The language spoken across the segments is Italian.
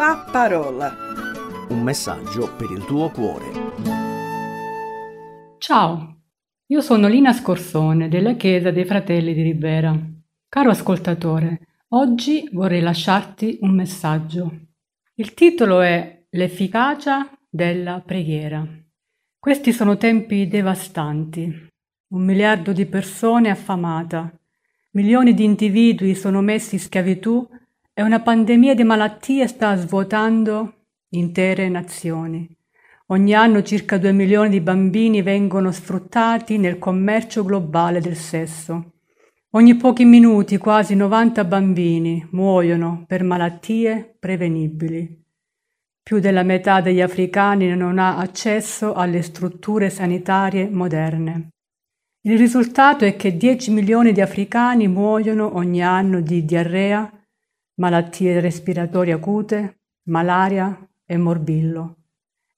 La parola. Un messaggio per il tuo cuore. Ciao, io sono Lina Scorsone della Chiesa dei Fratelli di Ribera. Caro ascoltatore, oggi vorrei lasciarti un messaggio. Il titolo è L'efficacia della preghiera. Questi sono tempi devastanti. Un miliardo di persone affamata, milioni di individui sono messi in schiavitù e una pandemia di malattie sta svuotando intere nazioni. Ogni anno circa 2 milioni di bambini vengono sfruttati nel commercio globale del sesso. Ogni pochi minuti quasi 90 bambini muoiono per malattie prevenibili. Più della metà degli africani non ha accesso alle strutture sanitarie moderne. Il risultato è che 10 milioni di africani muoiono ogni anno di diarrea, malattie respiratorie acute, malaria e morbillo.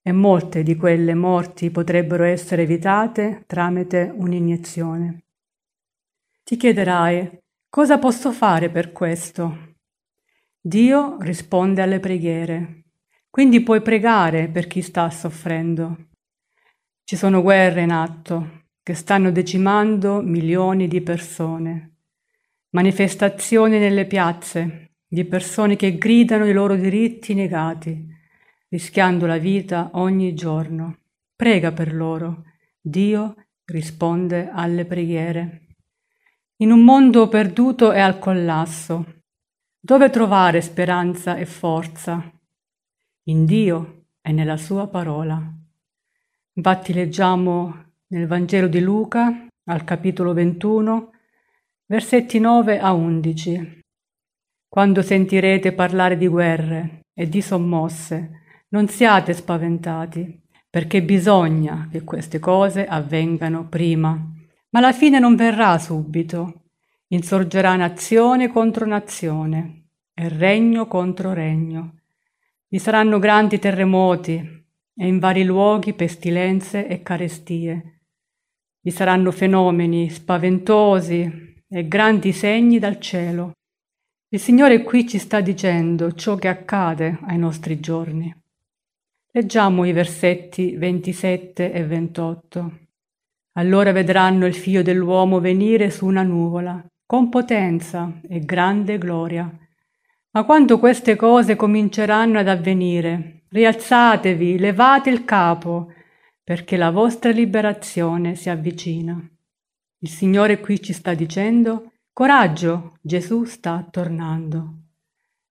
E molte di quelle morti potrebbero essere evitate tramite un'iniezione. Ti chiederai, cosa posso fare per questo? Dio risponde alle preghiere, quindi puoi pregare per chi sta soffrendo. Ci sono guerre in atto che stanno decimando milioni di persone, manifestazioni nelle piazze, di persone che gridano i loro diritti negati, rischiando la vita ogni giorno. Prega per loro. Dio risponde alle preghiere. In un mondo perduto e al collasso, dove trovare speranza e forza? In Dio e nella sua parola. Infatti leggiamo nel Vangelo di Luca, al capitolo 21, versetti 9 a 11. Quando sentirete parlare di guerre e di sommosse, non siate spaventati, perché bisogna che queste cose avvengano prima. Ma la fine non verrà subito. Insorgerà nazione contro nazione e regno contro regno. Vi saranno grandi terremoti e in vari luoghi pestilenze e carestie. Vi saranno fenomeni spaventosi e grandi segni dal cielo. Il Signore qui ci sta dicendo ciò che accade ai nostri giorni. Leggiamo i versetti 27 e 28. Allora vedranno il figlio dell'uomo venire su una nuvola, con potenza e grande gloria. Ma quando queste cose cominceranno ad avvenire, rialzatevi, levate il capo, perché la vostra liberazione si avvicina. Il Signore qui ci sta dicendo Coraggio, Gesù sta tornando.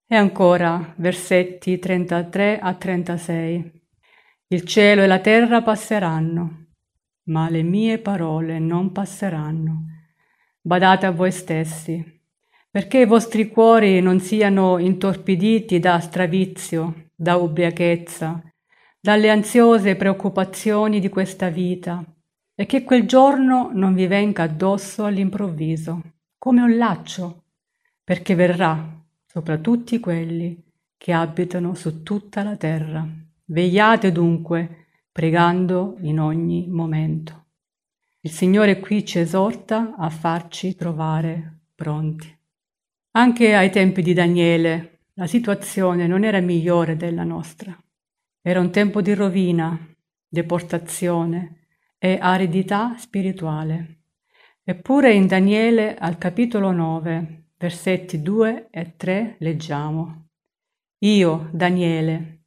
E ancora versetti 33 a 36. Il cielo e la terra passeranno, ma le mie parole non passeranno. Badate a voi stessi, perché i vostri cuori non siano intorpiditi da stravizio, da ubriachezza, dalle ansiose preoccupazioni di questa vita, e che quel giorno non vi venga addosso all'improvviso come un laccio, perché verrà sopra tutti quelli che abitano su tutta la terra. Vegliate dunque, pregando in ogni momento. Il Signore qui ci esorta a farci trovare pronti. Anche ai tempi di Daniele la situazione non era migliore della nostra. Era un tempo di rovina, deportazione e aridità spirituale. Eppure in Daniele al capitolo 9, versetti 2 e 3 leggiamo. Io, Daniele,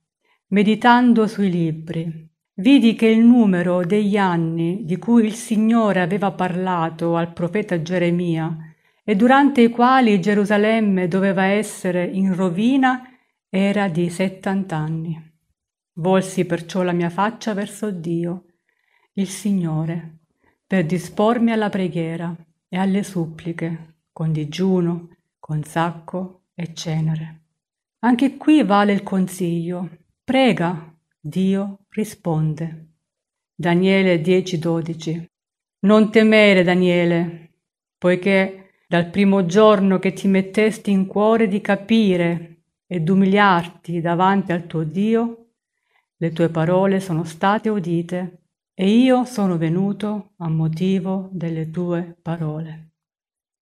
meditando sui libri, vidi che il numero degli anni di cui il Signore aveva parlato al profeta Geremia e durante i quali Gerusalemme doveva essere in rovina era di settant'anni. Volsi perciò la mia faccia verso Dio, il Signore, per dispormi alla preghiera e alle suppliche, con digiuno, con sacco e cenere. Anche qui vale il consiglio. Prega, Dio risponde. Daniele 10:12 Non temere, Daniele, poiché dal primo giorno che ti mettesti in cuore di capire ed umiliarti davanti al tuo Dio, le tue parole sono state udite e io sono venuto a motivo delle tue parole.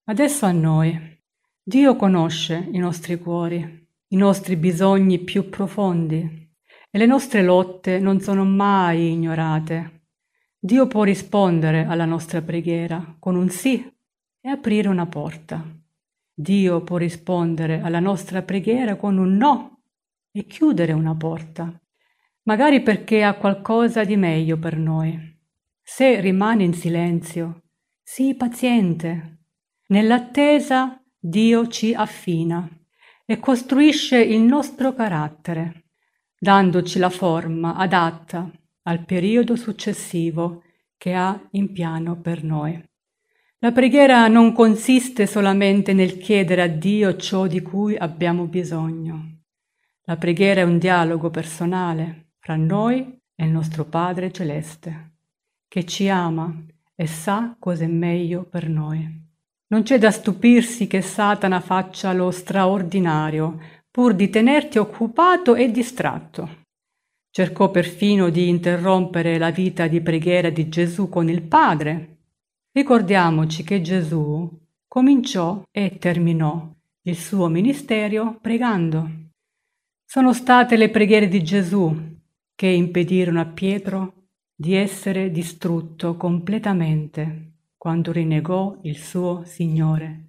Adesso a noi. Dio conosce i nostri cuori i nostri bisogni più profondi e le nostre lotte non sono mai ignorate. Dio può rispondere alla nostra preghiera con un sì e aprire una porta. Dio può rispondere alla nostra preghiera con un no e chiudere una porta, magari perché ha qualcosa di meglio per noi. Se rimane in silenzio, sii paziente. Nell'attesa Dio ci affina e costruisce il nostro carattere, dandoci la forma adatta al periodo successivo che ha in piano per noi. La preghiera non consiste solamente nel chiedere a Dio ciò di cui abbiamo bisogno. La preghiera è un dialogo personale fra noi e il nostro Padre Celeste, che ci ama e sa cosa è meglio per noi. Non c'è da stupirsi che Satana faccia lo straordinario, pur di tenerti occupato e distratto. Cercò perfino di interrompere la vita di preghiera di Gesù con il Padre. Ricordiamoci che Gesù cominciò e terminò il suo ministero pregando. Sono state le preghiere di Gesù che impedirono a Pietro di essere distrutto completamente quando rinnegò il suo Signore.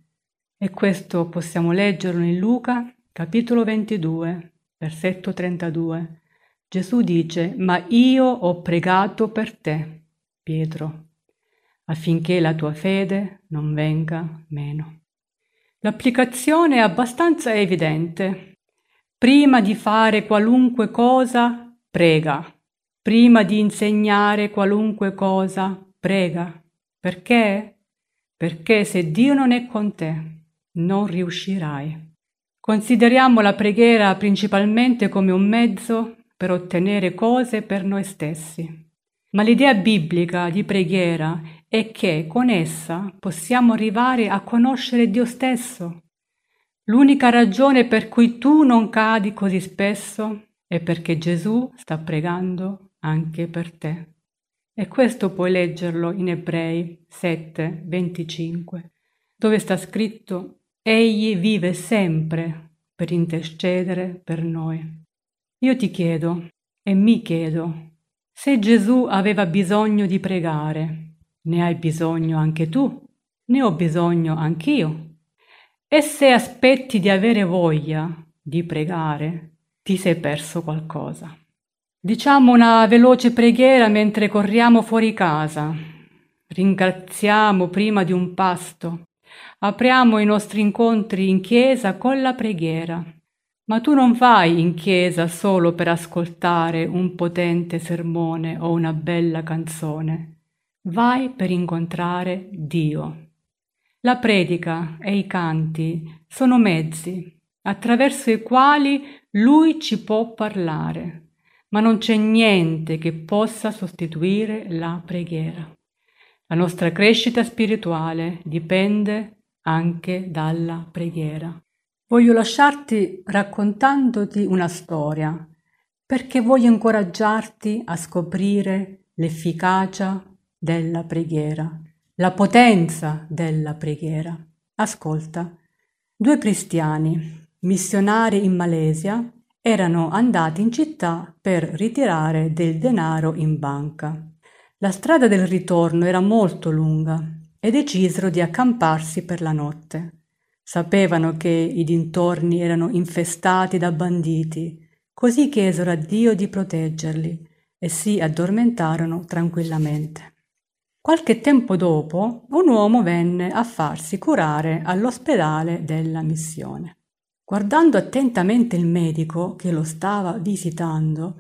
E questo possiamo leggerlo in Luca, capitolo 22, versetto 32. Gesù dice, ma io ho pregato per te, Pietro, affinché la tua fede non venga meno. L'applicazione è abbastanza evidente. Prima di fare qualunque cosa, prega. Prima di insegnare qualunque cosa, prega. Perché? Perché se Dio non è con te, non riuscirai. Consideriamo la preghiera principalmente come un mezzo per ottenere cose per noi stessi. Ma l'idea biblica di preghiera è che con essa possiamo arrivare a conoscere Dio stesso. L'unica ragione per cui tu non cadi così spesso è perché Gesù sta pregando anche per te. E questo puoi leggerlo in Ebrei 7, 25, dove sta scritto Egli vive sempre per intercedere per noi. Io ti chiedo e mi chiedo, se Gesù aveva bisogno di pregare, ne hai bisogno anche tu? Ne ho bisogno anch'io. E se aspetti di avere voglia di pregare, ti sei perso qualcosa. Diciamo una veloce preghiera mentre corriamo fuori casa. Ringraziamo prima di un pasto. Apriamo i nostri incontri in chiesa con la preghiera. Ma tu non vai in chiesa solo per ascoltare un potente sermone o una bella canzone. Vai per incontrare Dio. La predica e i canti sono mezzi attraverso i quali Lui ci può parlare ma non c'è niente che possa sostituire la preghiera. La nostra crescita spirituale dipende anche dalla preghiera. Voglio lasciarti raccontandoti una storia perché voglio incoraggiarti a scoprire l'efficacia della preghiera, la potenza della preghiera. Ascolta, due cristiani, missionari in Malesia, erano andati in città per ritirare del denaro in banca. La strada del ritorno era molto lunga e decisero di accamparsi per la notte. Sapevano che i dintorni erano infestati da banditi, così chiesero a Dio di proteggerli e si addormentarono tranquillamente. Qualche tempo dopo un uomo venne a farsi curare all'ospedale della missione. Guardando attentamente il medico che lo stava visitando,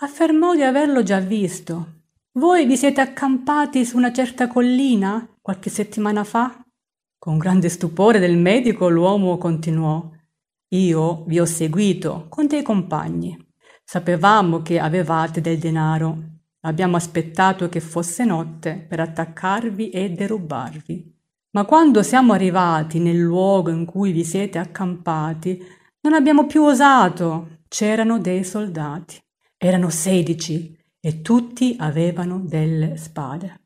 affermò di averlo già visto. Voi vi siete accampati su una certa collina qualche settimana fa? Con grande stupore del medico l'uomo continuò. Io vi ho seguito con dei compagni. Sapevamo che avevate del denaro. Abbiamo aspettato che fosse notte per attaccarvi e derubarvi. Ma quando siamo arrivati nel luogo in cui vi siete accampati, non abbiamo più osato. C'erano dei soldati. Erano sedici e tutti avevano delle spade.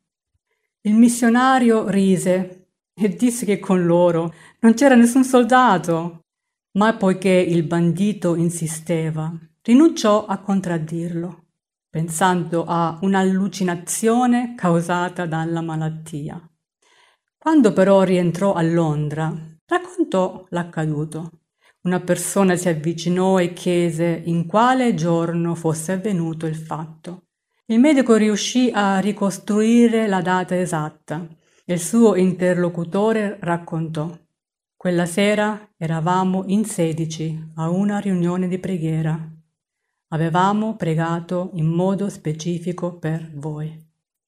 Il missionario rise e disse che con loro non c'era nessun soldato. ma poiché il bandito insisteva, rinunciò a contraddirlo, pensando a un'allucinazione causata dalla malattia. Quando però rientrò a Londra, raccontò l'accaduto. Una persona si avvicinò e chiese in quale giorno fosse avvenuto il fatto. Il medico riuscì a ricostruire la data esatta e il suo interlocutore raccontò. Quella sera eravamo in sedici a una riunione di preghiera. Avevamo pregato in modo specifico per voi.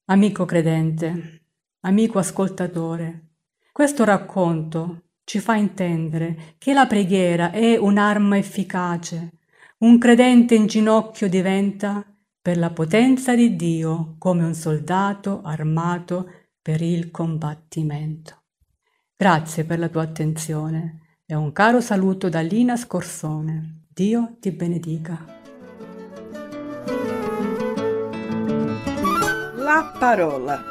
Amico credente, amico ascoltatore, questo racconto ci fa intendere che la preghiera è un'arma efficace. Un credente in ginocchio diventa, per la potenza di Dio, come un soldato armato per il combattimento. Grazie per la tua attenzione e un caro saluto da Lina Scorsone. Dio ti benedica. La parola.